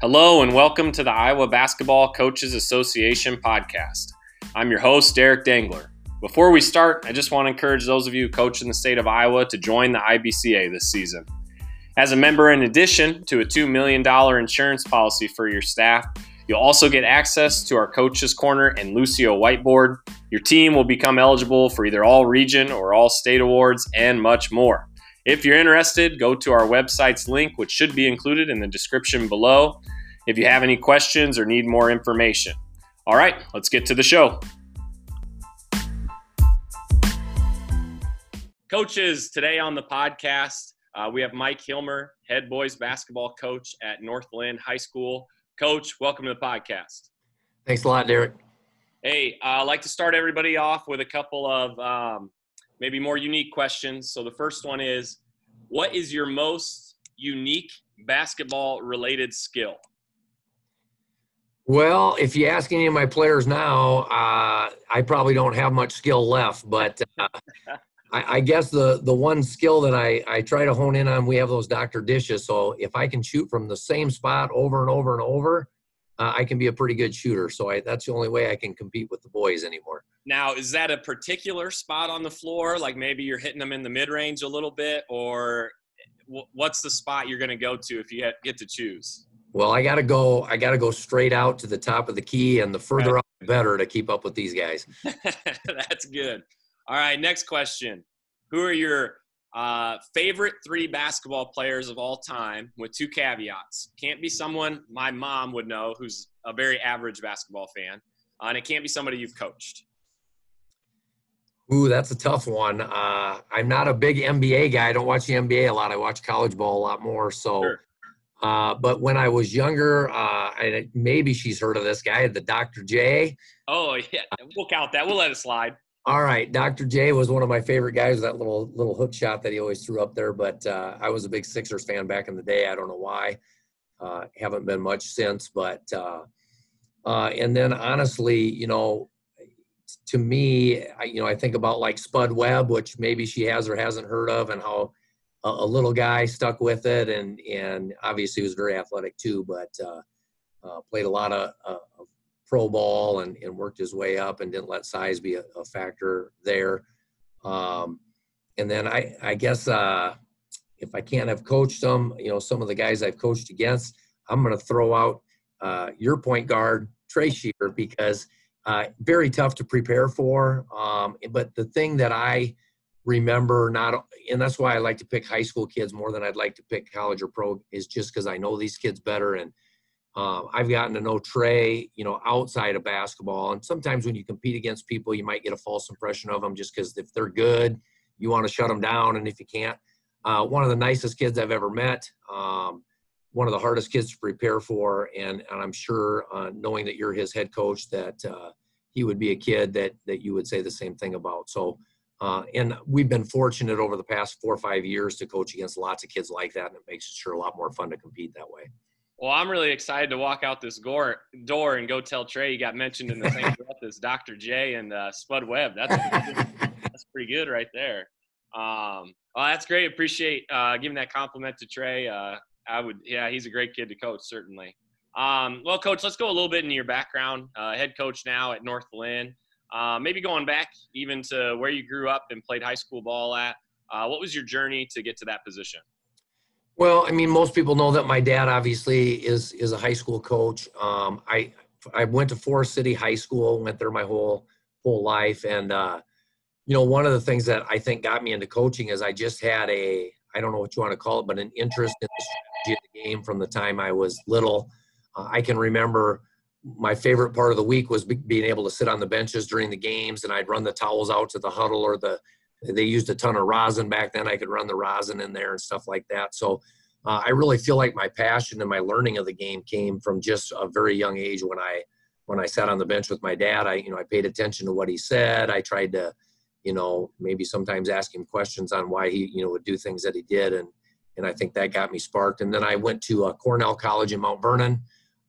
Hello, and welcome to the Iowa Basketball Coaches Association podcast. I'm your host, Derek Dangler. Before we start, I just want to encourage those of you who coach in the state of Iowa to join the IBCA this season. As a member, in addition to a $2 million insurance policy for your staff, you'll also get access to our Coaches Corner and Lucio whiteboard. Your team will become eligible for either all region or all state awards and much more. If you're interested, go to our website's link, which should be included in the description below, if you have any questions or need more information. All right, let's get to the show. Coaches, today on the podcast, uh, we have Mike Hilmer, head boys basketball coach at North Linn High School. Coach, welcome to the podcast. Thanks a lot, Derek. Hey, uh, I'd like to start everybody off with a couple of um, maybe more unique questions. So the first one is what is your most unique basketball related skill? Well, if you ask any of my players now, uh, I probably don't have much skill left, but uh, I, I, guess the the one skill that I, I try to hone in on, we have those Dr. Dishes. So if I can shoot from the same spot over and over and over, uh, I can be a pretty good shooter. So I, that's the only way I can compete with the boys anymore. Now, is that a particular spot on the floor? Like maybe you're hitting them in the mid range a little bit, or what's the spot you're going to go to if you get to choose? Well, I got to go. I got to go straight out to the top of the key, and the further right. out, the better to keep up with these guys. That's good. All right, next question. Who are your uh, favorite three basketball players of all time with two caveats? Can't be someone my mom would know who's a very average basketball fan, uh, and it can't be somebody you've coached. Ooh, that's a tough one. Uh, I'm not a big NBA guy. I don't watch the NBA a lot. I watch college ball a lot more. So, sure. uh, but when I was younger, uh, and maybe she's heard of this guy, the Dr. J. Oh yeah, we'll count that. We'll let it slide. All right, Dr. J was one of my favorite guys. That little little hook shot that he always threw up there. But uh, I was a big Sixers fan back in the day. I don't know why. Uh, haven't been much since, but uh, and then honestly, you know, to me, I, you know, I think about like Spud Webb, which maybe she has or hasn't heard of, and how a, a little guy stuck with it, and and obviously was very athletic too, but uh, uh, played a lot of, uh, of pro ball and, and worked his way up, and didn't let size be a, a factor there. Um, and then I, I guess uh, if I can't have coached them, you know, some of the guys I've coached against, I'm going to throw out uh, your point guard Trey Shear because uh, very tough to prepare for. Um, but the thing that I remember not, and that's why I like to pick high school kids more than I'd like to pick college or pro, is just because I know these kids better. And um, I've gotten to know Trey, you know, outside of basketball. And sometimes when you compete against people, you might get a false impression of them just because if they're good, you want to shut them down. And if you can't, uh, one of the nicest kids I've ever met. Um, one of the hardest kids to prepare for, and, and I'm sure, uh, knowing that you're his head coach, that uh, he would be a kid that that you would say the same thing about. So, uh, and we've been fortunate over the past four or five years to coach against lots of kids like that, and it makes it sure a lot more fun to compete that way. Well, I'm really excited to walk out this door, door and go tell Trey you got mentioned in the same breath as Dr. J and uh, Spud Webb. That's that's pretty good right there. Um, well, that's great. Appreciate uh, giving that compliment to Trey. Uh, I would, yeah, he's a great kid to coach, certainly. Um, well, coach, let's go a little bit into your background. Uh, head coach now at North Linn. Uh, maybe going back even to where you grew up and played high school ball at. Uh, what was your journey to get to that position? Well, I mean, most people know that my dad obviously is is a high school coach. Um, I I went to Forest City High School, went there my whole whole life, and uh, you know, one of the things that I think got me into coaching is I just had a I don't know what you want to call it, but an interest in the strategy of the game from the time I was little. Uh, I can remember my favorite part of the week was be- being able to sit on the benches during the games, and I'd run the towels out to the huddle or the. They used a ton of rosin back then. I could run the rosin in there and stuff like that. So uh, I really feel like my passion and my learning of the game came from just a very young age when I when I sat on the bench with my dad. I you know I paid attention to what he said. I tried to you know maybe sometimes ask him questions on why he you know would do things that he did and and I think that got me sparked. And then I went to uh, Cornell College in Mount Vernon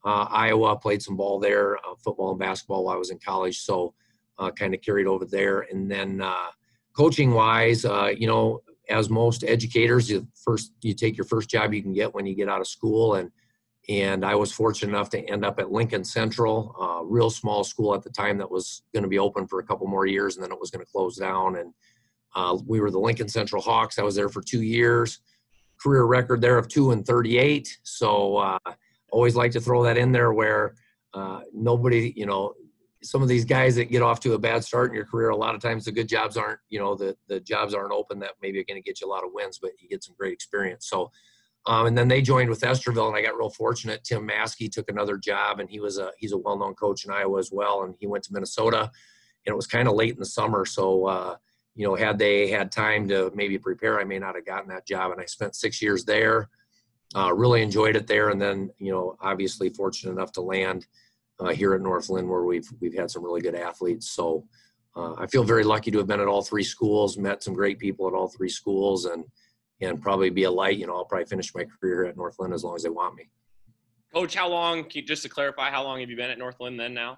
uh, Iowa, played some ball there, uh, football and basketball while I was in college. So uh, kind of carried over there. And then uh, coaching wise, uh, you know, as most educators, you first you take your first job you can get when you get out of school, and and I was fortunate enough to end up at Lincoln Central, a real small school at the time that was going to be open for a couple more years, and then it was going to close down. And uh, we were the Lincoln Central Hawks. I was there for two years. Career record there of two and 38. So uh, always like to throw that in there where uh, nobody, you know, some of these guys that get off to a bad start in your career, a lot of times the good jobs aren't, you know, the, the jobs aren't open that maybe are going to get you a lot of wins, but you get some great experience. So, um, and then they joined with Estherville, and I got real fortunate. Tim Maskey took another job, and he was a he's a well-known coach in Iowa as well, and he went to Minnesota, and it was kind of late in the summer, so uh, you know, had they had time to maybe prepare, I may not have gotten that job. And I spent six years there. Uh, really enjoyed it there, and then you know, obviously fortunate enough to land uh, here at North Linn, where we've we've had some really good athletes. So uh, I feel very lucky to have been at all three schools, met some great people at all three schools, and and probably be a light. You know, I'll probably finish my career at North Linn as long as they want me. Coach, how long? just to clarify, how long have you been at North Linn then now?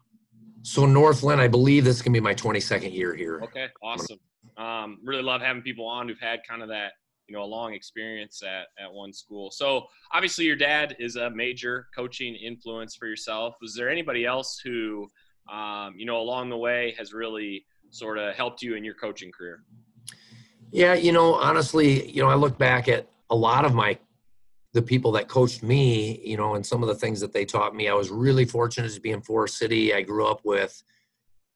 So North Linn, I believe this can be my 22nd year here. Okay, awesome. Um, really love having people on who've had kind of that you know a long experience at at one school. So obviously your dad is a major coaching influence for yourself. Was there anybody else who um, you know along the way has really sort of helped you in your coaching career? Yeah, you know, honestly, you know, I look back at a lot of my the people that coached me, you know, and some of the things that they taught me. I was really fortunate to be in Forest City. I grew up with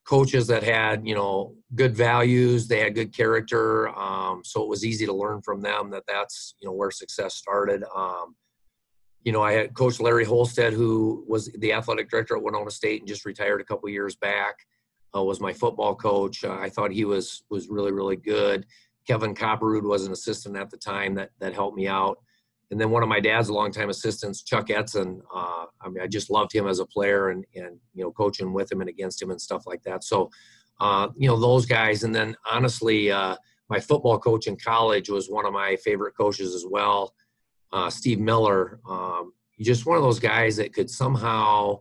coaches that had, you know, good values. They had good character, um, so it was easy to learn from them. That that's you know where success started. Um, you know, I had Coach Larry Holstad, who was the athletic director at Winona State and just retired a couple years back. Uh, was my football coach. Uh, I thought he was was really really good. Kevin Copperwood was an assistant at the time that that helped me out. And then one of my dad's longtime assistants, Chuck Etzen. Uh, I mean, I just loved him as a player and and you know coaching with him and against him and stuff like that. So, uh, you know, those guys. And then honestly, uh, my football coach in college was one of my favorite coaches as well, uh, Steve Miller. Um, just one of those guys that could somehow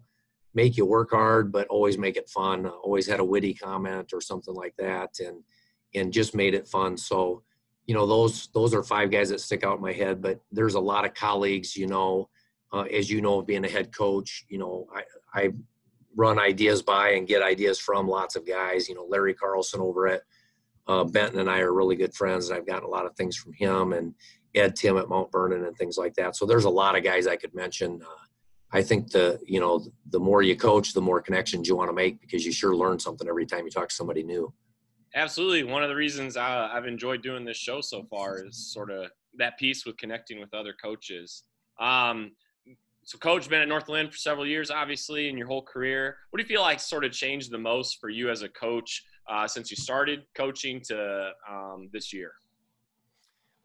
make you work hard, but always make it fun. Always had a witty comment or something like that, and and just made it fun. So, you know, those those are five guys that stick out in my head. But there's a lot of colleagues, you know, uh, as you know, being a head coach, you know, I I run ideas by and get ideas from lots of guys. You know, Larry Carlson over at uh, Benton and I are really good friends, and I've gotten a lot of things from him and Ed Tim at Mount Vernon and things like that. So there's a lot of guys I could mention. Uh, I think the you know the more you coach, the more connections you want to make because you sure learn something every time you talk to somebody new. Absolutely. One of the reasons I, have enjoyed doing this show so far is sort of that piece with connecting with other coaches. Um, so, coach, been at North Linn for several years, obviously, in your whole career. What do you feel like sort of changed the most for you as a coach uh, since you started coaching to um, this year?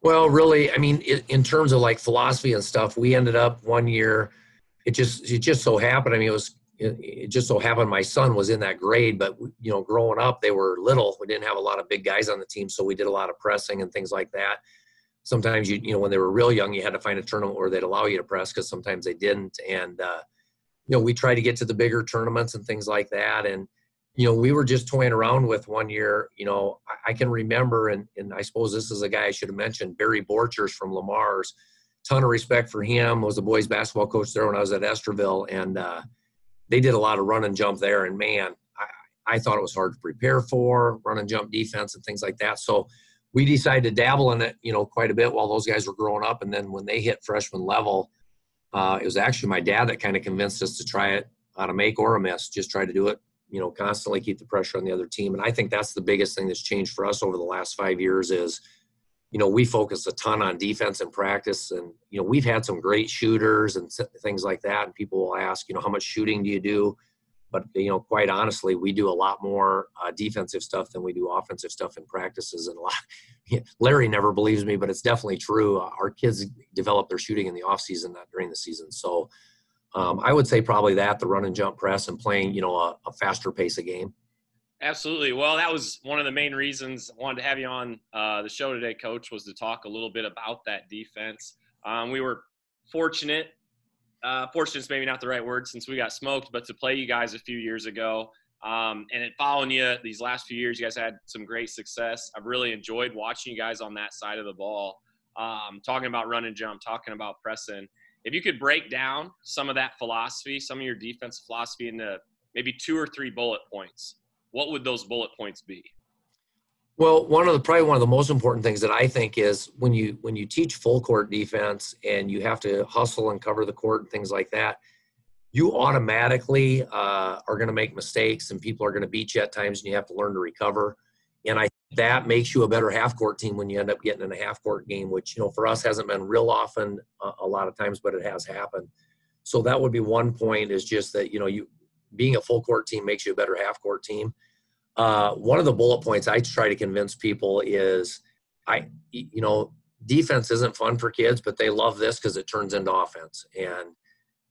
Well, really, I mean, in terms of like philosophy and stuff, we ended up one year. It just it just so happened. I mean, it was it, just so happened my son was in that grade but you know growing up they were little. We didn't have a lot of big guys on the team so we did a lot of pressing and things like that. Sometimes you you know when they were real young you had to find a tournament where they'd allow you to press because sometimes they didn't. And uh, you know we tried to get to the bigger tournaments and things like that. And you know we were just toying around with one year you know i, I can remember and, and i suppose this is a guy i should have mentioned barry borchers from Le Mars. Ton of respect for him was a boys basketball coach there when i was at estherville and uh, they did a lot of run and jump there, and man, I, I thought it was hard to prepare for run and jump defense and things like that. So we decided to dabble in it, you know, quite a bit while those guys were growing up, and then when they hit freshman level, uh, it was actually my dad that kind of convinced us to try it on a make or a miss, just try to do it, you know, constantly keep the pressure on the other team. And I think that's the biggest thing that's changed for us over the last five years is – you know, we focus a ton on defense and practice. And, you know, we've had some great shooters and things like that. And people will ask, you know, how much shooting do you do? But, you know, quite honestly, we do a lot more uh, defensive stuff than we do offensive stuff in practices. And a lot, Larry never believes me, but it's definitely true. Our kids develop their shooting in the off season, not during the season. So um, I would say probably that the run and jump press and playing, you know, a, a faster pace of game. Absolutely. Well, that was one of the main reasons I wanted to have you on uh, the show today, Coach, was to talk a little bit about that defense. Um, we were fortunate, uh, fortunate is maybe not the right word since we got smoked, but to play you guys a few years ago. Um, and it following you these last few years, you guys had some great success. I've really enjoyed watching you guys on that side of the ball, um, talking about run and jump, talking about pressing. if you could break down some of that philosophy, some of your defense philosophy into maybe two or three bullet points, what would those bullet points be? Well, one of the probably one of the most important things that I think is when you when you teach full court defense and you have to hustle and cover the court and things like that, you automatically uh, are going to make mistakes and people are going to beat you at times and you have to learn to recover. And I that makes you a better half court team when you end up getting in a half court game, which you know for us hasn't been real often uh, a lot of times, but it has happened. So that would be one point is just that you know you being a full court team makes you a better half court team. Uh, one of the bullet points I try to convince people is I you know defense isn't fun for kids, but they love this because it turns into offense and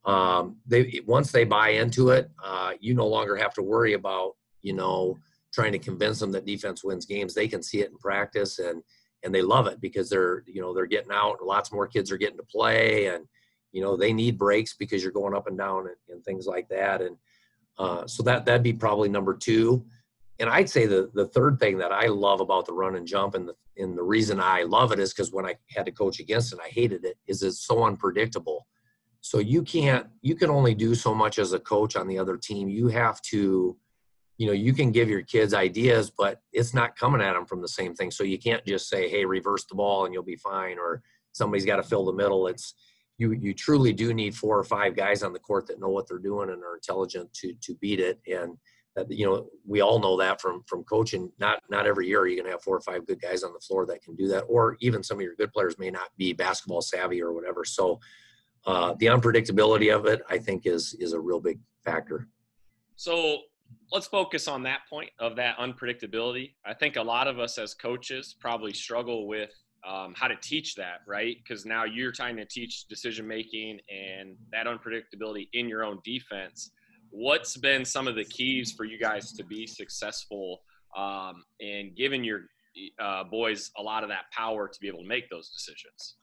um, they once they buy into it, uh, you no longer have to worry about you know trying to convince them that defense wins games. They can see it in practice and and they love it because they're you know they're getting out. Lots more kids are getting to play and you know they need breaks because you're going up and down and, and things like that. And uh, so that that'd be probably number two. And I'd say the the third thing that I love about the run and jump and the and the reason I love it is because when I had to coach against it, I hated it. Is it's so unpredictable so you can't, you can only do so much as a coach on the other team. You have to, you know, you can give your kids ideas, but it's not coming at them from the same thing. So you can't just say, hey, reverse the ball and you'll be fine, or somebody's got to fill the middle. It's, you, you truly do need four or five guys on the court that know what they're doing and are intelligent to, to beat it. And, that, you know, we all know that from from coaching. Not not every year are you going to have four or five good guys on the floor that can do that, or even some of your good players may not be basketball savvy or whatever. So uh, the unpredictability of it, I think, is is a real big factor. So let's focus on that point of that unpredictability. I think a lot of us as coaches probably struggle with um, how to teach that, right? Because now you're trying to teach decision making and that unpredictability in your own defense. What's been some of the keys for you guys to be successful um, in giving your uh, boys a lot of that power to be able to make those decisions?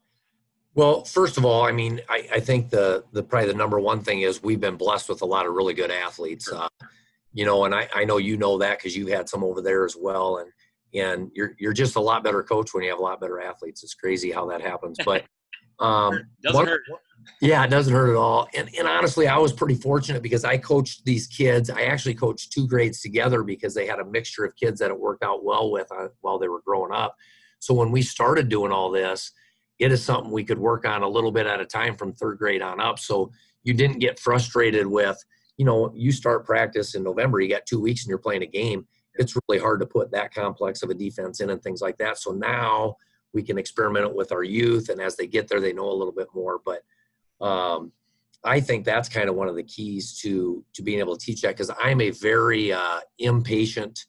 Well, first of all, I mean, I, I, think the the probably the number one thing is we've been blessed with a lot of really good athletes. Uh, you know, and I, I know you know that because you had some over there as well, and and you're you're just a lot better coach when you have a lot better athletes. It's crazy how that happens, but um, doesn't one, hurt. Yeah, it doesn't hurt at all. And and honestly, I was pretty fortunate because I coached these kids. I actually coached two grades together because they had a mixture of kids that it worked out well with uh, while they were growing up. So when we started doing all this it is something we could work on a little bit at a time from third grade on up. So you didn't get frustrated with, you know, you start practice in November, you got two weeks and you're playing a game. It's really hard to put that complex of a defense in and things like that. So now we can experiment with our youth, and as they get there, they know a little bit more. But um, I think that's kind of one of the keys to to being able to teach that because I'm a very uh, impatient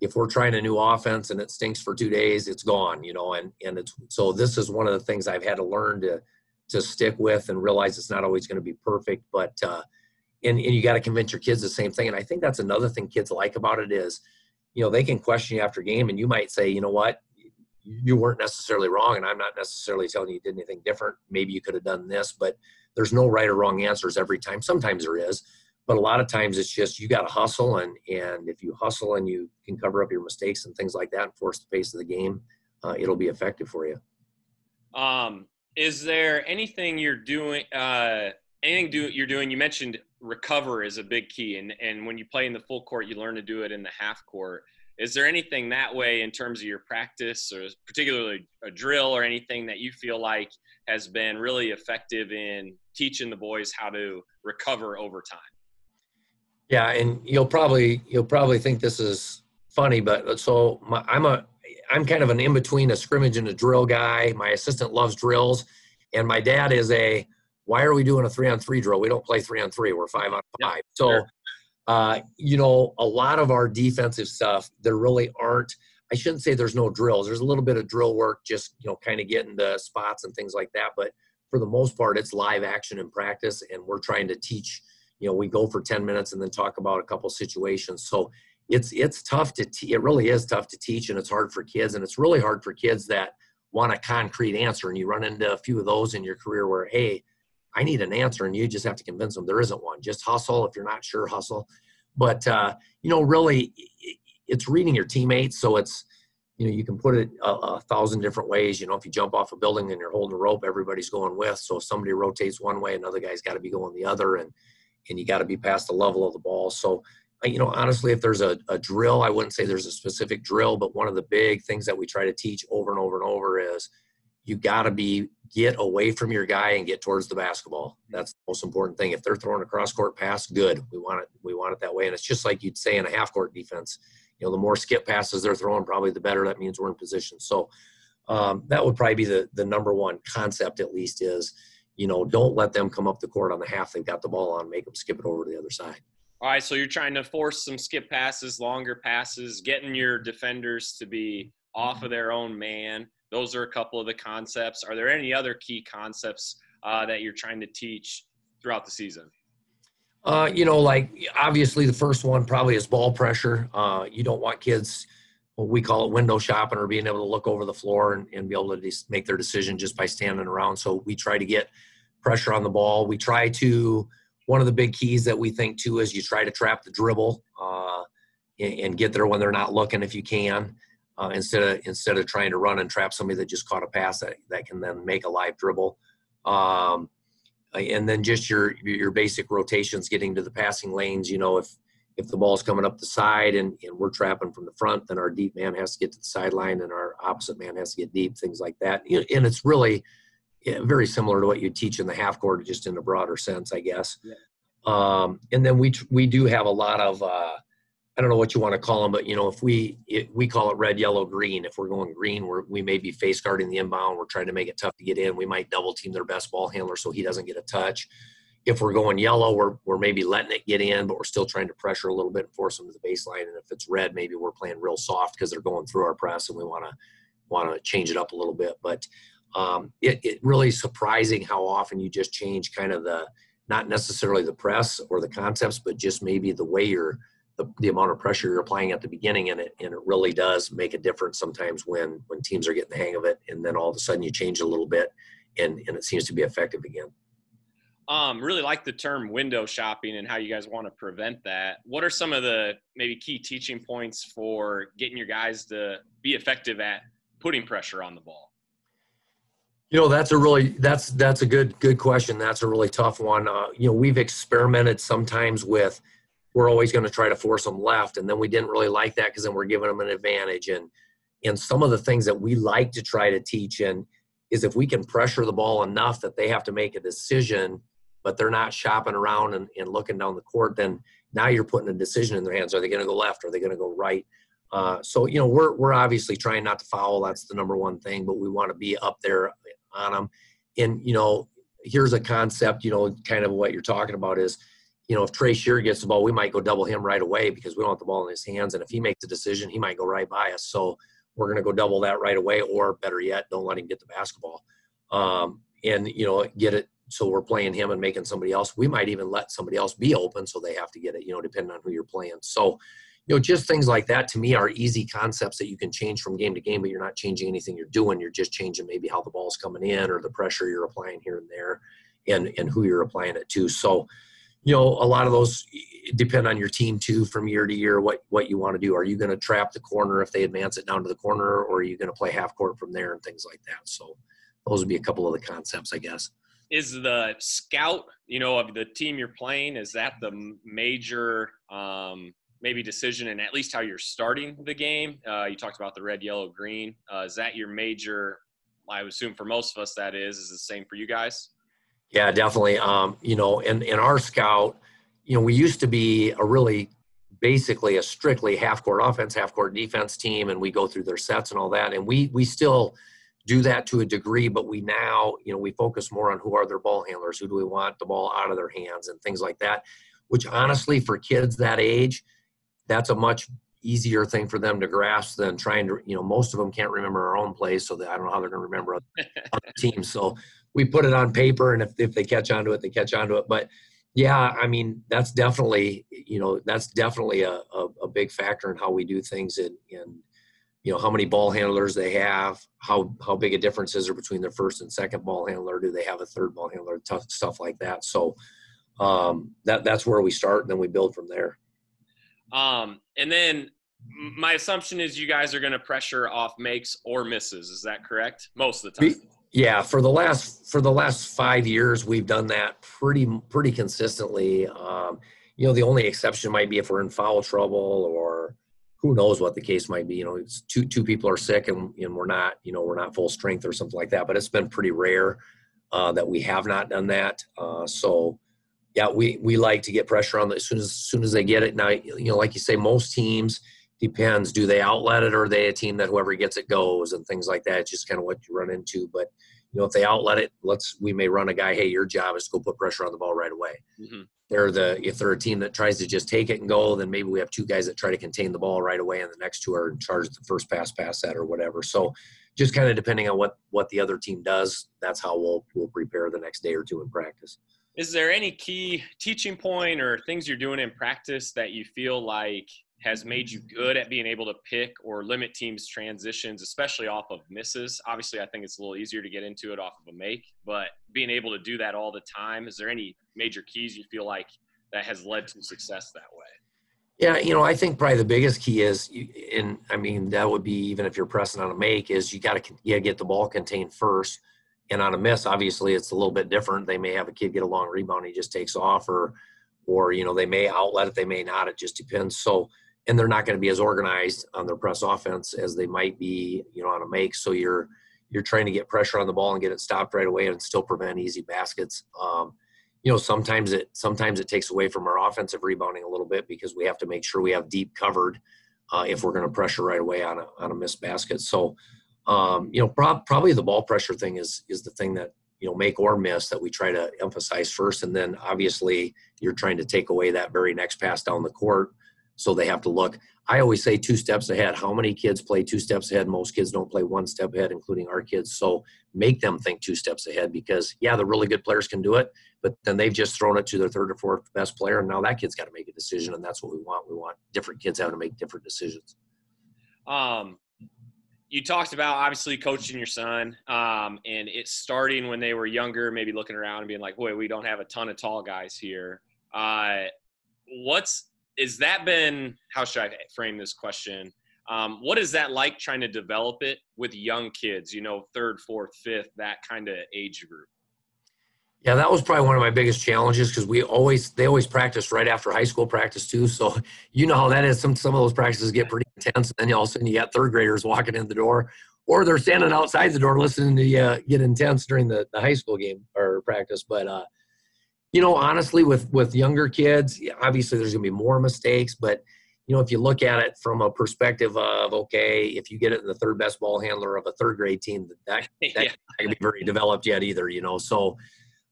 if we're trying a new offense and it stinks for two days, it's gone, you know, and, and it's, so this is one of the things I've had to learn to, to stick with and realize it's not always going to be perfect, but, uh, and, and you got to convince your kids the same thing. And I think that's another thing kids like about it is, you know, they can question you after game and you might say, you know what, you weren't necessarily wrong. And I'm not necessarily telling you you did anything different. Maybe you could have done this, but there's no right or wrong answers every time. Sometimes there is, but a lot of times it's just you got to hustle and and if you hustle and you can cover up your mistakes and things like that and force the pace of the game uh, it'll be effective for you um, is there anything you're doing uh, anything do you're doing you mentioned recover is a big key and and when you play in the full court you learn to do it in the half court is there anything that way in terms of your practice or particularly a drill or anything that you feel like has been really effective in teaching the boys how to recover over time yeah, and you'll probably you'll probably think this is funny, but so my, I'm a I'm kind of an in between a scrimmage and a drill guy. My assistant loves drills, and my dad is a why are we doing a three on three drill? We don't play three on three. We're five on five. So, sure. uh, you know, a lot of our defensive stuff there really aren't. I shouldn't say there's no drills. There's a little bit of drill work, just you know, kind of getting the spots and things like that. But for the most part, it's live action in practice, and we're trying to teach you know we go for 10 minutes and then talk about a couple situations so it's it's tough to te- it really is tough to teach and it's hard for kids and it's really hard for kids that want a concrete answer and you run into a few of those in your career where hey i need an answer and you just have to convince them there isn't one just hustle if you're not sure hustle but uh, you know really it's reading your teammates so it's you know, you can put it a, a, thousand different ways. You know, if you jump off a building and you're holding a rope, everybody's going with. So if somebody rotates one way, another guy's got to be going the other, and and you got to be past the level of the ball. So, you know, honestly, if there's a, a drill, I wouldn't say there's a specific drill, but one of the big things that we try to teach over and over and over is you got to be get away from your guy and get towards the basketball. That's the most important thing. If they're throwing a cross court pass, good. We want it. We want it that way. And it's just like you'd say in a half court defense you know, the more skip passes they're throwing, probably the better. That means we're in position. So um, that would probably be the the number one concept, at least, is you know, don't let them come up the court on the half they've got the ball on, make them skip it over to the other side. All right, so you're trying to force some skip passes, longer passes, getting your defenders to be off of their own man. Those are a couple of the concepts. Are there any other key concepts uh, that you're trying to teach throughout the season? Uh, you know, like obviously the first one probably is ball pressure. Uh, you don't want kids, what we call it window shopping or being able to look over the floor and, and be able to make their decision just by standing around. So we try to get pressure on the ball. We try to, one of the big keys that we think too is you try to trap the dribble uh, and, and, get there when they're not looking if you can. Uh, instead of instead of trying to run and trap somebody that just caught a pass that, that can then make a live dribble. Um, and then just your your basic rotations getting to the passing lanes you know if if the ball's coming up the side and, and we're trapping from the front then our deep man has to get to the sideline and our opposite man has to get deep things like that and it's really very similar to what you teach in the half court just in a broader sense i guess yeah. um, and then we we do have a lot of uh, I don't know what you want to call them, but you know, if we it, we call it red, yellow, green. If we're going green, we're, we may be face guarding the inbound. We're trying to make it tough to get in. We might double team their best ball handler so he doesn't get a touch. If we're going yellow, we're we're maybe letting it get in, but we're still trying to pressure a little bit and force them to the baseline. And if it's red, maybe we're playing real soft because they're going through our press and we want to want to change it up a little bit. But um, it, it really surprising how often you just change kind of the not necessarily the press or the concepts, but just maybe the way you're the, the amount of pressure you're applying at the beginning and it and it really does make a difference sometimes when when teams are getting the hang of it and then all of a sudden you change a little bit and and it seems to be effective again. Um really like the term window shopping and how you guys want to prevent that. What are some of the maybe key teaching points for getting your guys to be effective at putting pressure on the ball? You know that's a really that's that's a good good question. That's a really tough one. Uh, you know we've experimented sometimes with we're always going to try to force them left. And then we didn't really like that because then we're giving them an advantage. And and some of the things that we like to try to teach in is if we can pressure the ball enough that they have to make a decision, but they're not shopping around and, and looking down the court, then now you're putting a decision in their hands. Are they going to go left? Are they going to go right? Uh, so you know we're we're obviously trying not to foul. That's the number one thing, but we want to be up there on them. And you know, here's a concept. You know, kind of what you're talking about is you know, if Trey Shear gets the ball, we might go double him right away because we don't want the ball in his hands. And if he makes a decision, he might go right by us. So we're going to go double that right away, or better yet, don't let him get the basketball. Um, and, you know, get it. So we're playing him and making somebody else. We might even let somebody else be open so they have to get it, you know, depending on who you're playing. So, you know, just things like that to me are easy concepts that you can change from game to game, but you're not changing anything you're doing. You're just changing maybe how the ball's coming in or the pressure you're applying here and there and, and who you're applying it to. So, you know a lot of those depend on your team too from year to year what what you want to do. Are you going to trap the corner if they advance it down to the corner or are you going to play half court from there and things like that? So those would be a couple of the concepts i guess. Is the scout you know of the team you're playing is that the major um, maybe decision and at least how you're starting the game? Uh, you talked about the red yellow green. Uh, is that your major i would assume for most of us that is is the same for you guys yeah, definitely. Um, you know, in, in our scout, you know, we used to be a really basically a strictly half court offense, half court defense team, and we go through their sets and all that. And we we still do that to a degree, but we now, you know, we focus more on who are their ball handlers, who do we want the ball out of their hands and things like that. Which honestly, for kids that age, that's a much easier thing for them to grasp than trying to, you know, most of them can't remember our own plays, so that I don't know how they're going to remember other teams. So we put it on paper and if, if they catch on to it they catch on to it but yeah i mean that's definitely you know that's definitely a, a, a big factor in how we do things and in you know how many ball handlers they have how how big a difference is there between their first and second ball handler do they have a third ball handler tough stuff like that so um, that that's where we start and then we build from there um, and then my assumption is you guys are going to pressure off makes or misses. Is that correct? Most of the time. Yeah, for the last for the last five years, we've done that pretty pretty consistently. Um, you know, the only exception might be if we're in foul trouble or who knows what the case might be. You know, two two people are sick and, and we're not, you know, we're not full strength or something like that. But it's been pretty rare uh, that we have not done that. Uh, so, yeah, we we like to get pressure on the, as soon as, as soon as they get it. Now, you know, like you say, most teams depends. Do they outlet it or are they a team that whoever gets it goes and things like that? It's just kind of what you run into. But you know, if they outlet it, let's we may run a guy. Hey, your job is to go put pressure on the ball right away. Mm-hmm. They're the if they're a team that tries to just take it and go, then maybe we have two guys that try to contain the ball right away, and the next two are in charge of the first pass, pass that, or whatever. So, just kind of depending on what what the other team does, that's how we'll we'll prepare the next day or two in practice. Is there any key teaching point or things you're doing in practice that you feel like has made you good at being able to pick or limit teams' transitions, especially off of misses. Obviously, I think it's a little easier to get into it off of a make, but being able to do that all the time, is there any major keys you feel like that has led to success that way? Yeah, you know, I think probably the biggest key is, and I mean, that would be even if you're pressing on a make, is you got to you get the ball contained first. And on a miss, obviously, it's a little bit different. They may have a kid get a long rebound, he just takes off, or, or you know, they may outlet it, they may not. It just depends. So, and they're not going to be as organized on their press offense as they might be, you know, on a make. So you're you're trying to get pressure on the ball and get it stopped right away and still prevent easy baskets. Um, you know, sometimes it sometimes it takes away from our offensive rebounding a little bit because we have to make sure we have deep covered uh, if we're going to pressure right away on a on a missed basket. So, um, you know, prob- probably the ball pressure thing is is the thing that you know make or miss that we try to emphasize first, and then obviously you're trying to take away that very next pass down the court so they have to look. I always say two steps ahead. How many kids play two steps ahead? Most kids don't play one step ahead, including our kids. So make them think two steps ahead because, yeah, the really good players can do it, but then they've just thrown it to their third or fourth best player. And now that kid's got to make a decision. And that's what we want. We want different kids having to make different decisions. Um, you talked about obviously coaching your son um, and it's starting when they were younger, maybe looking around and being like, boy, we don't have a ton of tall guys here. Uh, what's is that been how should I frame this question? Um, what is that like trying to develop it with young kids? You know, third, fourth, fifth, that kind of age group. Yeah, that was probably one of my biggest challenges because we always they always practice right after high school practice too. So you know how that is. Some some of those practices get pretty intense, and then all of a sudden you got third graders walking in the door, or they're standing outside the door listening to you get intense during the, the high school game or practice. But uh, you know, honestly, with with younger kids, obviously there's going to be more mistakes, but you know, if you look at it from a perspective of okay, if you get it in the third best ball handler of a third grade team, that that yeah. can be very developed yet either. You know, so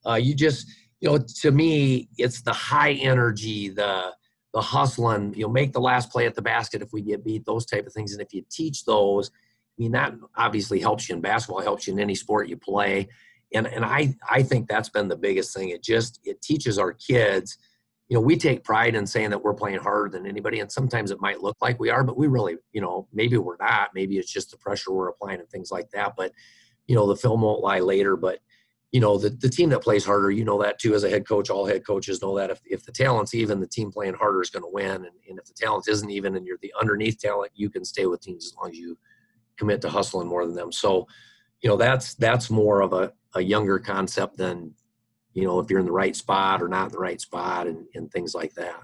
uh, you just you know, to me, it's the high energy, the the hustling. You know, make the last play at the basket if we get beat, those type of things, and if you teach those. I mean, that obviously helps you in basketball, helps you in any sport you play and and I I think that's been the biggest thing. It just it teaches our kids. You know, we take pride in saying that we're playing harder than anybody, and sometimes it might look like we are, but we really, you know, maybe we're not. Maybe it's just the pressure we're applying and things like that. But you know, the film won't lie later. But you know, the, the team that plays harder, you know that too as a head coach. All head coaches know that if, if the talent's even, the team playing harder is going to win. And, and if the talent isn't even and you're the underneath talent, you can stay with teams as long as you commit to hustling more than them. So, you know, that's that's more of a a younger concept than you know if you're in the right spot or not in the right spot and, and things like that.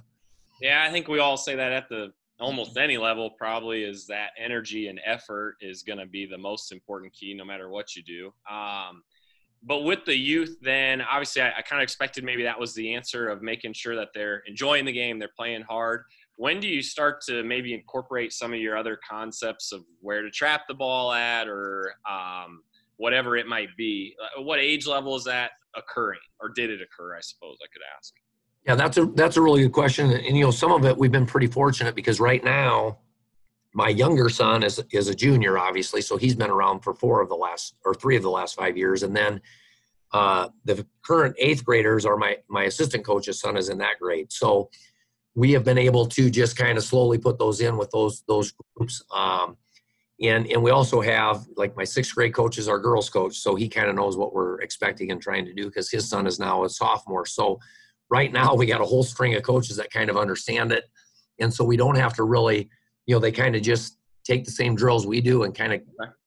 Yeah i think we all say that at the almost any level probably is that energy and effort is going to be the most important key no matter what you do. Um, but with the youth then obviously I, I kind of expected maybe that was the answer of making sure that they're enjoying the game they're playing hard. When do you start to maybe incorporate some of your other concepts of where to trap the ball at or um, whatever it might be. Uh, what age level is that occurring, or did it occur? I suppose I could ask. Yeah, that's a that's a really good question, and you know, some of it we've been pretty fortunate because right now, my younger son is is a junior, obviously, so he's been around for four of the last or three of the last five years, and then uh, the current eighth graders are my my assistant coach's son is in that grade, so we have been able to just kind of slowly put those in with those those groups. Um, and and we also have like my sixth grade coach is our girls coach so he kind of knows what we're expecting and trying to do because his son is now a sophomore. So right now we got a whole string of coaches that kind of understand it. And so we don't have to really you know, they kind of just take the same drills we do and kind of,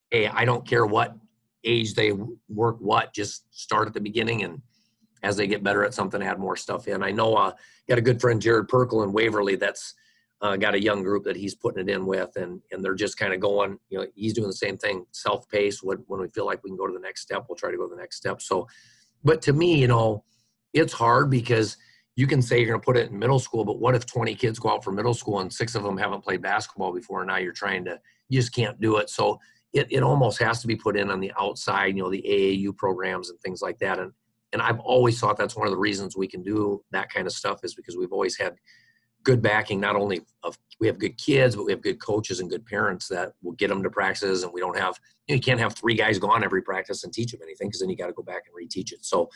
hey, I don't care what age they work what, just start at the beginning and as they get better at something, add more stuff in. I know uh, got a good friend Jared Perkle in Waverly that's uh, got a young group that he's putting it in with, and and they're just kind of going. You know, he's doing the same thing, self paced. When when we feel like we can go to the next step, we'll try to go to the next step. So, but to me, you know, it's hard because you can say you're going to put it in middle school, but what if 20 kids go out for middle school and six of them haven't played basketball before, and now you're trying to, you just can't do it. So it, it almost has to be put in on the outside, you know, the AAU programs and things like that. And and I've always thought that's one of the reasons we can do that kind of stuff is because we've always had good backing. Not only of we have good kids, but we have good coaches and good parents that will get them to practices, and we don't have you, know, you can't have three guys go on every practice and teach them anything because then you got to go back and reteach it. So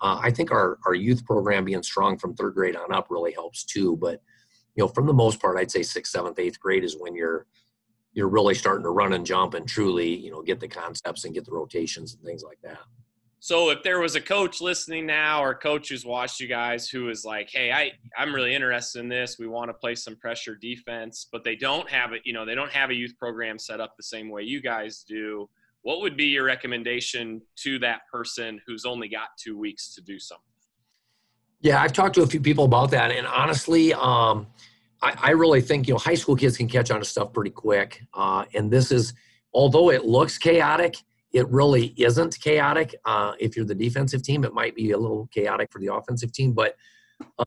uh, I think our, our youth program being strong from third grade on up really helps too. But you know, from the most part, I'd say sixth, seventh, eighth grade is when you're you're really starting to run and jump and truly, you know, get the concepts and get the rotations and things like that. So if there was a coach listening now or a coach who's watched you guys who is like, hey, I, I'm really interested in this. We want to play some pressure defense, but they don't have it, you know, they don't have a youth program set up the same way you guys do what would be your recommendation to that person who's only got two weeks to do something? Yeah, I've talked to a few people about that, and honestly, um, I, I, really think you know high school kids can catch on to stuff pretty quick. Uh, and this is, although it looks chaotic, it really isn't chaotic. Uh, if you're the defensive team, it might be a little chaotic for the offensive team. But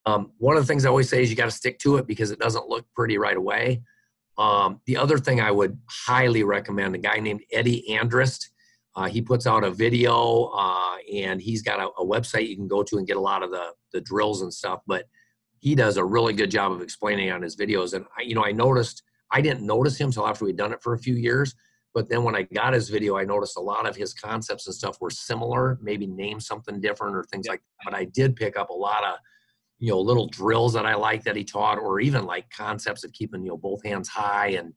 um, one of the things I always say is you got to stick to it because it doesn't look pretty right away. Um, the other thing I would highly recommend a guy named Eddie Andrist. Uh, he puts out a video uh, and he's got a, a, website you can go to and get a lot of the, the drills and stuff. But he does a really good job of explaining on his videos. And, I, you know, I noticed, I didn't notice him until after we'd done it for a few years. But then when I got his video, I noticed a lot of his concepts and stuff were similar, maybe name something different or things yeah. like that. But I did pick up a lot of you know little drills that I like that he taught, or even like concepts of keeping you know both hands high and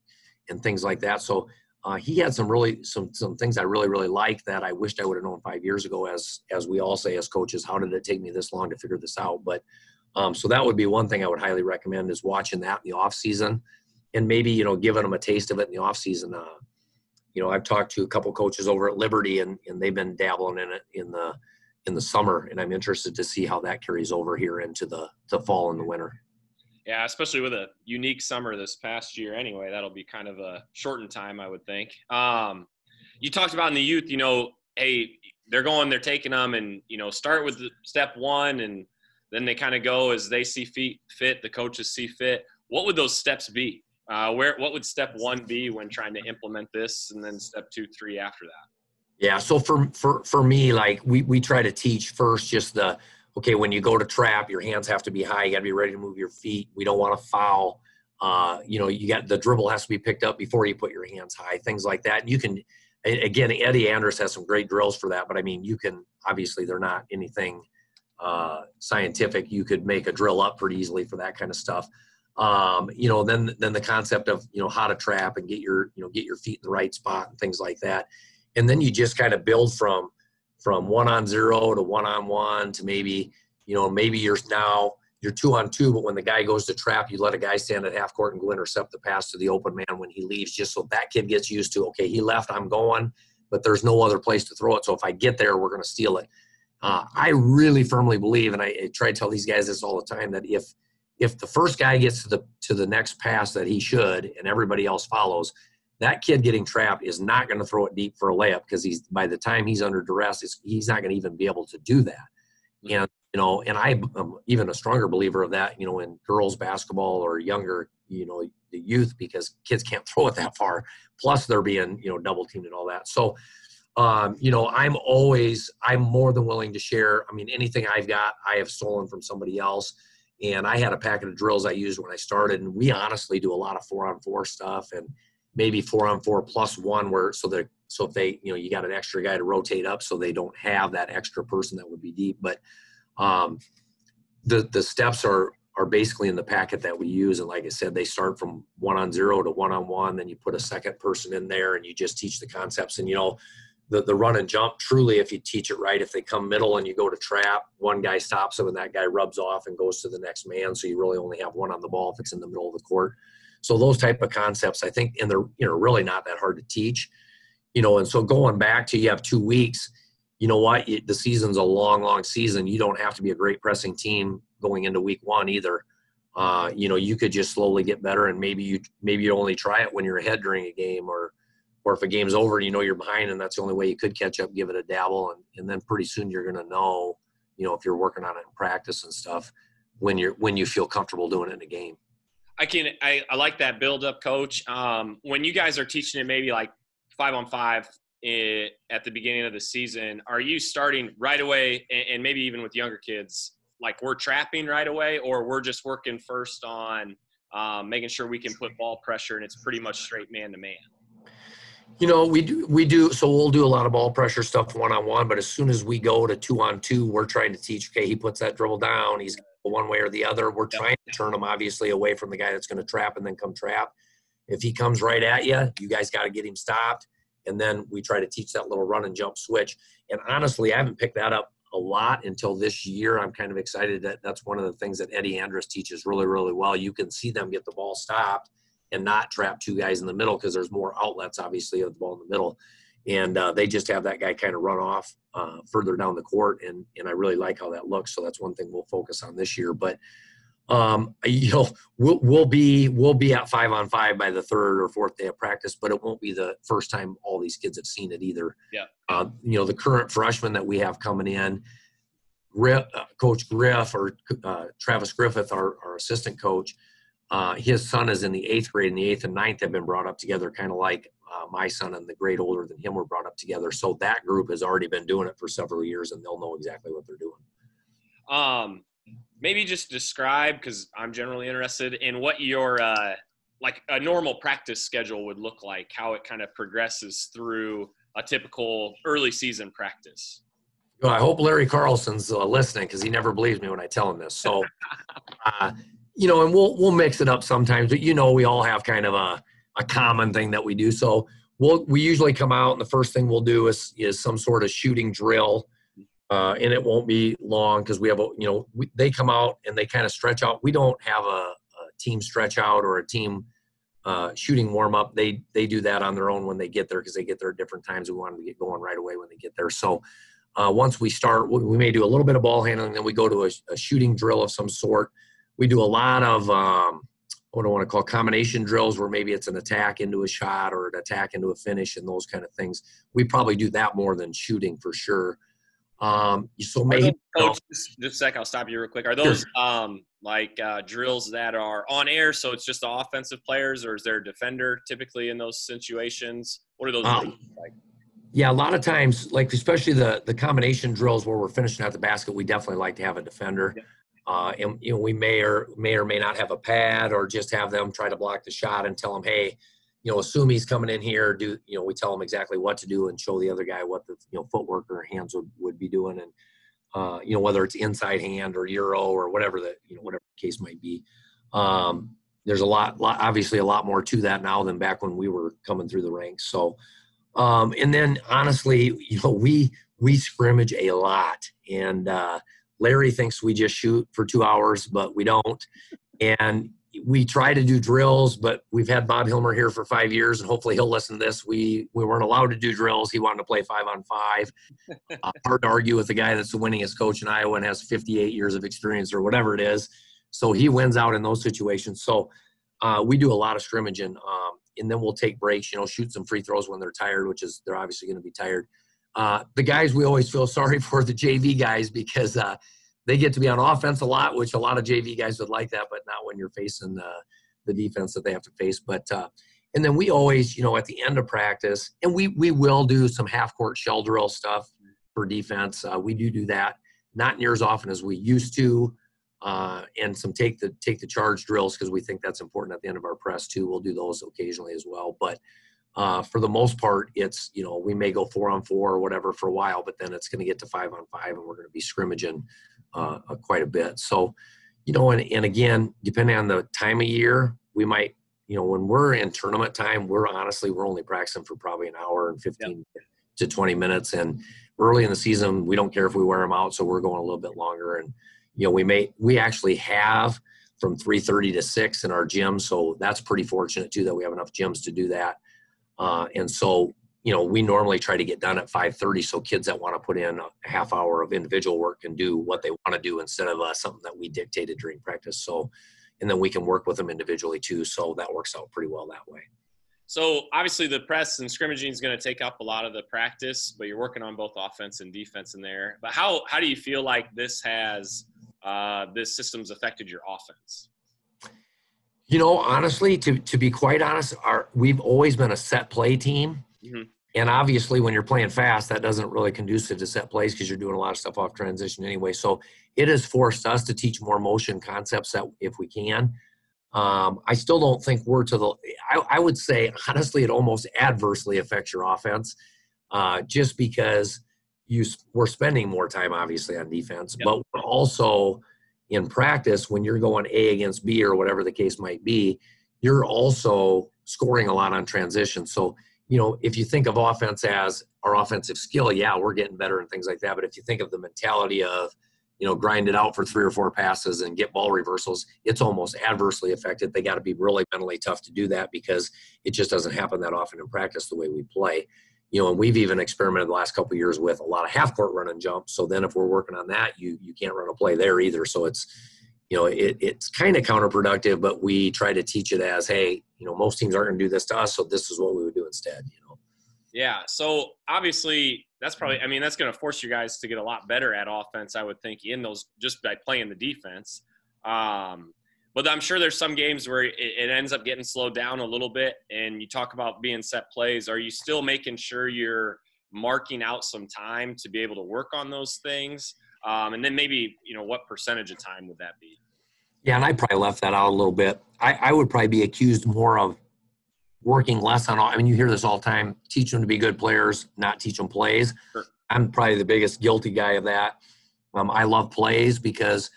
and things like that. So uh, he had some really some some things I really really liked that I wished I would have known five years ago. As as we all say as coaches, how did it take me this long to figure this out? But um, so that would be one thing I would highly recommend is watching that in the off season, and maybe you know giving them a taste of it in the off season. Uh, you know, I've talked to a couple coaches over at Liberty, and and they've been dabbling in it in the in the summer, and I'm interested to see how that carries over here into the the fall and the winter. Yeah, especially with a unique summer this past year. Anyway, that'll be kind of a shortened time, I would think. Um, you talked about in the youth, you know, hey, they're going, they're taking them, and you know, start with step one, and then they kind of go as they see fit. The coaches see fit. What would those steps be? Uh, where what would step one be when trying to implement this, and then step two, three after that? Yeah. So for for for me, like we we try to teach first just the okay when you go to trap, your hands have to be high. You got to be ready to move your feet. We don't want to foul. Uh, you know, you got the dribble has to be picked up before you put your hands high. Things like that. And you can again, Eddie Andrist has some great drills for that. But I mean, you can obviously they're not anything uh, scientific. You could make a drill up pretty easily for that kind of stuff. Um, you know, then then the concept of you know how to trap and get your you know get your feet in the right spot and things like that and then you just kind of build from from one on zero to one on one to maybe you know maybe you're now you're two on two, but when the guy goes to trap, you let a guy stand at half court and go intercept the pass to the open man when he leaves, just so that kid gets used to okay, he left, I'm going, but there's no other place to throw it. So if I get there, we're going to steal it. Uh, I really firmly believe, and I, I try to tell these guys this all the time, that if if the first guy gets to the to the next pass that he should, and everybody else follows, that kid getting trapped is not going to throw it deep for a layup because he's by the time he's under duress, he's not going to even be able to do that. Mm-hmm. And you know, and I am even a stronger believer of that. You know, in girls basketball or younger, you know, the youth because kids can't throw it that far. Plus, they're being you know double teamed and all that. So. Um, you know, I'm always, I'm more than willing to share. I mean, anything I've got, I have stolen from somebody else. And I had a packet of drills I used when I started, and we honestly do a lot of four on four stuff. And maybe four on four plus one where so that so if they you know you got an extra guy to rotate up so they don't have that extra person that would be deep but um the the steps are are basically in the packet that we use and like i said they start from one on zero to one on one then you put a second person in there and you just teach the concepts and you know the, the run and jump truly if you teach it right if they come middle and you go to trap one guy stops them and that guy rubs off and goes to the next man so you really only have one on the ball if it's in the middle of the court So those type of concepts, I think, and they're you know really not that hard to teach, you know. And so going back to you have two weeks, you know what? The season's a long, long season. You don't have to be a great pressing team going into week one either. Uh, you know, you could just slowly get better, and maybe you maybe you only try it when you're ahead during a game, or or if a game's over and you know you're behind, and that's the only way you could catch up. Give it a dabble, and and then pretty soon you're going to know, you know, if you're working on it in practice and stuff, when you're when you feel comfortable doing it in a game. I can I, I like that build up, coach. Um, when you guys are teaching it, maybe like five on five it, at the beginning of the season, are you starting right away, and, and maybe even with younger kids, like we're trapping right away, or we're just working first on um, making sure we can put ball pressure, and it's pretty much straight man to man. You know, we do we do so we'll do a lot of ball pressure stuff one on one, but as soon as we go to two on two, we're trying to teach. Okay, he puts that dribble down. He's one way or the other. We're yep. trying to turn him obviously away from the guy that's going to trap and then come trap. If he comes right at you, you guys got to get him stopped. And then we try to teach that little run and jump switch. And honestly, I haven't picked that up a lot until this year. I'm kind of excited that that's one of the things that Eddie Andrus teaches really, really well. You can see them get the ball stopped and not trap two guys in the middle because there's more outlets, obviously, of the ball in the middle. And uh, they just have that guy kind of run off uh, further down the court, and and I really like how that looks. So that's one thing we'll focus on this year. But um, you know, we'll, we'll be we'll be at five on five by the third or fourth day of practice, but it won't be the first time all these kids have seen it either. Yeah. Uh, you know, the current freshmen that we have coming in, Griff, uh, Coach Griff or uh, Travis Griffith, our, our assistant coach, uh, his son is in the eighth grade, and the eighth and ninth have been brought up together, kind of like uh, my son and the grade older than him were brought up together. So that group has already been doing it for several years, and they'll know exactly what they're doing. Um, maybe just describe because I'm generally interested in what your uh, like a normal practice schedule would look like, how it kind of progresses through a typical early season practice. Well, I hope Larry Carlson's uh, listening because he never believes me when I tell him this. So, uh, you know, and we'll we'll mix it up sometimes, but you know, we all have kind of a a common thing that we do. So we'll we usually come out and the first thing we'll do is is some sort of shooting drill uh, and it won't be long because we have a you know we, they come out and they kind of stretch out. We don't have a, a team stretch out or a team uh, shooting warm up. They they do that on their own when they get there because they get there at different times. We want them to get going right away when they get there. So uh, once we start, we may do a little bit of ball handling, then we go to a, a shooting drill of some sort. We do a lot of um, what do I want to call combination drills where maybe it's an attack into a shot or an attack into a finish and those kind of things. We probably do that more than shooting for sure. Um, so maybe coach, just, just a sec, I'll stop you real quick. Are those sure. um, like uh, drills that are on air, so it's just the offensive players, or is there a defender typically in those situations? What are those um, like? Yeah, a lot of times, like especially the the combination drills where we're finishing at the basket, we definitely like to have a defender. Yeah. Uh, and you know, we may or may or may not have a pad, or just have them try to block the shot and tell them, hey, you know, assume he's coming in here. Do you know? We tell them exactly what to do and show the other guy what the you know footwork or hands would, would be doing, and uh, you know whether it's inside hand or euro or whatever the you know whatever the case might be. Um, there's a lot, lot, obviously a lot more to that now than back when we were coming through the ranks. So, um, and then honestly, you know, we we scrimmage a lot, and uh, Larry thinks we just shoot for two hours, but we don't. And we try to do drills, but we've had Bob Hilmer here for five years, and hopefully he'll listen to this. We we weren't allowed to do drills. He wanted to play five on five. Uh, hard to argue with the guy that's the winningest coach in Iowa and has 58 years of experience or whatever it is. So he wins out in those situations. So uh, we do a lot of scrimmaging, um, and then we'll take breaks. You know, shoot some free throws when they're tired, which is they're obviously going to be tired. Uh, the guys we always feel sorry for the JV guys because uh, they get to be on offense a lot, which a lot of JV guys would like that, but not when you're facing the, the defense that they have to face. But uh, and then we always, you know, at the end of practice, and we we will do some half court shell drill stuff for defense. Uh, we do do that, not near as often as we used to, uh, and some take the take the charge drills because we think that's important at the end of our press too. We'll do those occasionally as well, but. Uh, for the most part, it's you know we may go four on four or whatever for a while, but then it's going to get to five on five, and we're going to be scrimmaging uh, uh, quite a bit. So, you know, and, and again, depending on the time of year, we might, you know, when we're in tournament time, we're honestly, we're only practicing for probably an hour and 15 yep. to 20 minutes. And early in the season, we don't care if we wear them out. So we're going a little bit longer. And, you know, we may, we actually have from 3.30 to 6 in our gym so that's pretty fortunate too that we have enough gyms to do that uh, and so you know we normally try to get done at 5.30 so kids that want to put in a half hour of individual work can do what they want to do instead of uh, something that we dictated during practice so and then we can work with them individually too so that works out pretty well that way so obviously the press and scrimmaging is going to take up a lot of the practice, but you're working on both offense and defense in there. But how how do you feel like this has uh, this system's affected your offense? You know, honestly, to to be quite honest, our we've always been a set play team. Mm-hmm. And obviously, when you're playing fast, that doesn't really conducive to set plays because you're doing a lot of stuff off transition anyway. So it has forced us to teach more motion concepts that if we can. Um, I still don't think we're to the. I, I, would say honestly, it almost adversely affects your offense, uh, just because you we're spending more time obviously on defense, yep. but we're also in practice when you're going A against B or whatever the case might be, you're also scoring a lot on transition. So you know, if you think of offense as our offensive skill, yeah, we're getting better and things like that. But if you think of the mentality of you know, grind it out for three or four passes and get ball reversals, it's almost adversely affected. They got to be really mentally tough to do that because it just doesn't happen that often in practice the way we play. You know, and we've even experimented the last couple years with a lot of half court run and jump. So then if we're working on that, you you can't run a play there either. So it's you know, it, it's kind of counterproductive, but we try to teach it as, hey, you know, most teams aren't going to do this to us, so this is what we would do instead. You know. Yeah. So obviously, that's probably. I mean, that's going to force you guys to get a lot better at offense. I would think in those just by playing the defense. Um, but I'm sure there's some games where it, it, ends up getting slowed down a little bit. And you talk about being set plays. Are you still making sure you're marking out some time to be able to work on those things? Um, and then maybe you know what percentage of time would that be? Yeah, and I probably left that out a little bit. I, I would probably be accused more of working less on all. I mean, you hear this all the time: teach them to be good players, not teach them plays. Sure. I'm probably the biggest guilty guy of that. Um, I love plays because,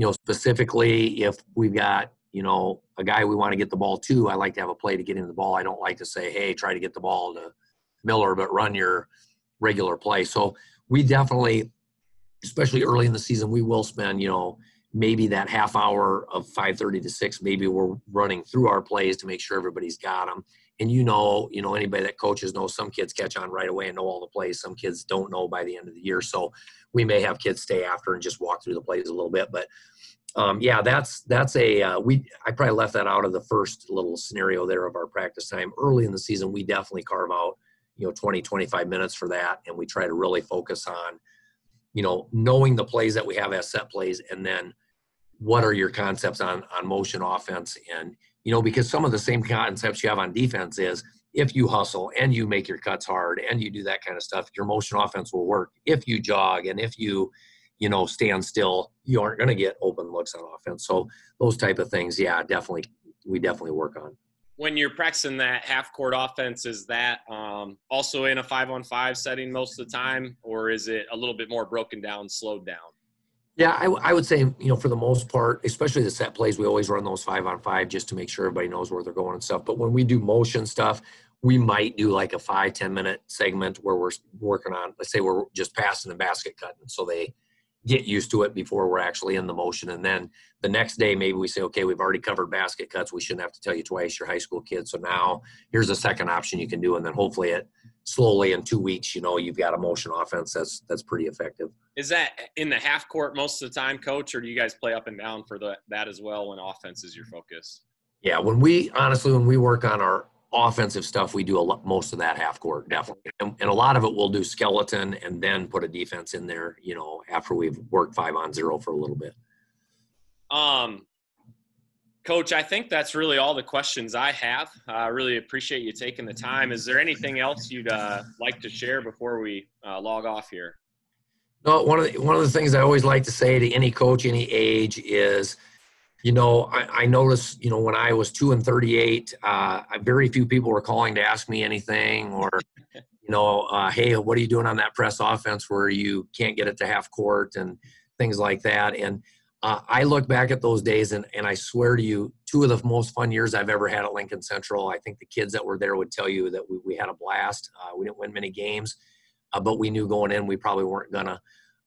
you know, specifically if we've got you know a guy we want to get the ball to, I like to have a play to get in the ball. I don't like to say, hey, try to get the ball to Miller, but run your regular play. So we definitely, especially early in the season, we will spend you know maybe that half hour of 5.30 to 6 maybe we're running through our plays to make sure everybody's got them and you know you know anybody that coaches knows some kids catch on right away and know all the plays. Some kids don't know by the end of the year. So we may have kids stay after and just walk through the plays a little bit. But um, yeah that's that's a uh, we i probably left that out of the first little scenario there of our practice time. Early in the season we definitely carve out you know 20 25 minutes for that. And we try to really focus on you know, knowing the plays that we have as set plays, and then what are your concepts on on motion offense, and you know, because some of the same concepts you have on defense is if you hustle and you make your cuts hard and you do that kind of stuff, your motion offense will work. If you jog and if you, you know, stand still, you aren't going to get open looks on offense. So those type of things, yeah, definitely, we definitely work on when you're practicing that half court offense, is that um, also in a five on five setting most of the time, or is it a little bit more broken down, slowed down? Yeah, I, I would say, you know, for the most part, especially the set plays, we always run those five on five just to make sure everybody knows where they're going and stuff. But when we do motion stuff, we might do like a five ten minute segment where we're working on, let's say we're just passing and basket cutting. So they, get used to it before we're actually in the motion. And then the next day, maybe we say, okay, we've already covered basket cuts. We shouldn't have to tell you twice. You're high school kids. So now here's a second option you can do. And then hopefully it slowly in two weeks, you know, you've got a motion offense that's, that's pretty effective. Is that in the half court most of the time, coach, or do you guys play up and down for the, that as well when offense is your focus? Yeah. When we, honestly, when we work on our, offensive stuff, we do a lot, most of that half court, definitely. And, and, a lot of it we'll do skeleton and then put a defense in there, you know, after we've worked five on zero for a little bit. Um, Coach, I think that's really all the questions I have. I uh, really appreciate you taking the time. Is there anything else you'd uh, like to share before we uh, log off here? No, one of the, one of the things I always like to say to any coach, any age, is – you know, I, I noticed, you know, when I was two and 38, uh, very few people were calling to ask me anything or, you know, uh, hey, what are you doing on that press offense where you can't get it to half court and things like that. And uh, I look back at those days and, and I swear to you, two of the most fun years I've ever had at Lincoln Central. I think the kids that were there would tell you that we, we had a blast. Uh, we didn't win many games, uh, but we knew going in we probably weren't gonna.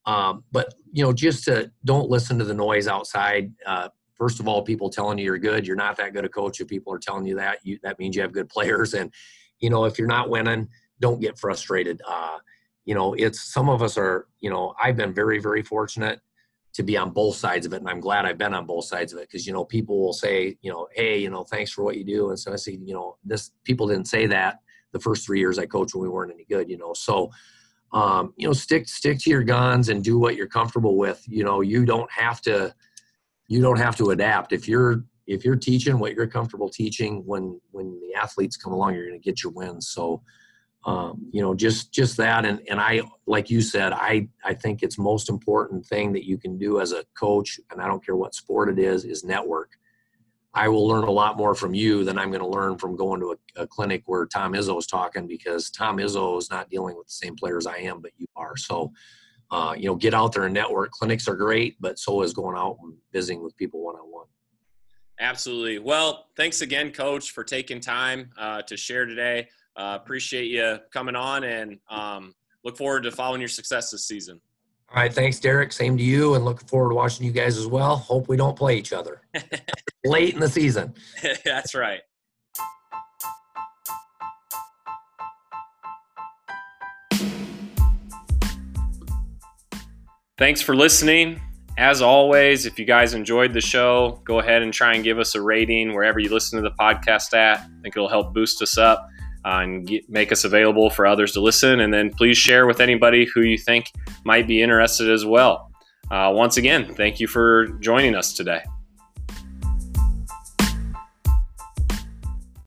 Um, but you know, just to don't listen to the noise outside. Uh, first of all, people telling you you're good. You're not that good a coach. If people are telling you that, you, that means you have good players. And, you know, if you're not winning, don't get frustrated. Uh, you know, it's some of us are, you know, I've been very, very fortunate to be on both sides of it. And I'm glad I've been on both sides of it because, you know, people will say, you know, hey, you know, thanks for what you do. And so I say, you know, this people didn't say that the first three years I coached when we weren't any good, you know. So, um, you know, stick stick to your guns and do what you're comfortable with. You know, you don't have to you don't have to adapt. If you're if you're teaching what you're comfortable teaching, when when the athletes come along, you're going to get your wins. So, um, you know just just that and and i like you said i i think it's most important thing that you can do as a coach and i don't care what sport it is is network i will learn a lot more from you than i'm going to learn from going to a, a, clinic where tom izzo is talking because tom izzo is not dealing with the same players i am but you are so uh, you know get out there and network clinics are great but so is going out and visiting with people one-on-one absolutely well thanks again coach for taking time uh, to share today uh, appreciate you coming on and um, look forward to following your success this season. All right. Thanks, Derek. Same to you. And looking forward to watching you guys as well. Hope we don't play each other late in the season. That's right. Thanks for listening. As always, if you guys enjoyed the show, go ahead and try and give us a rating wherever you listen to the podcast at. I think it'll help boost us up uh, and get, make us available for others to listen. And then please share with anybody who you think might be interested as well. Uh, once again, thank you for joining us today.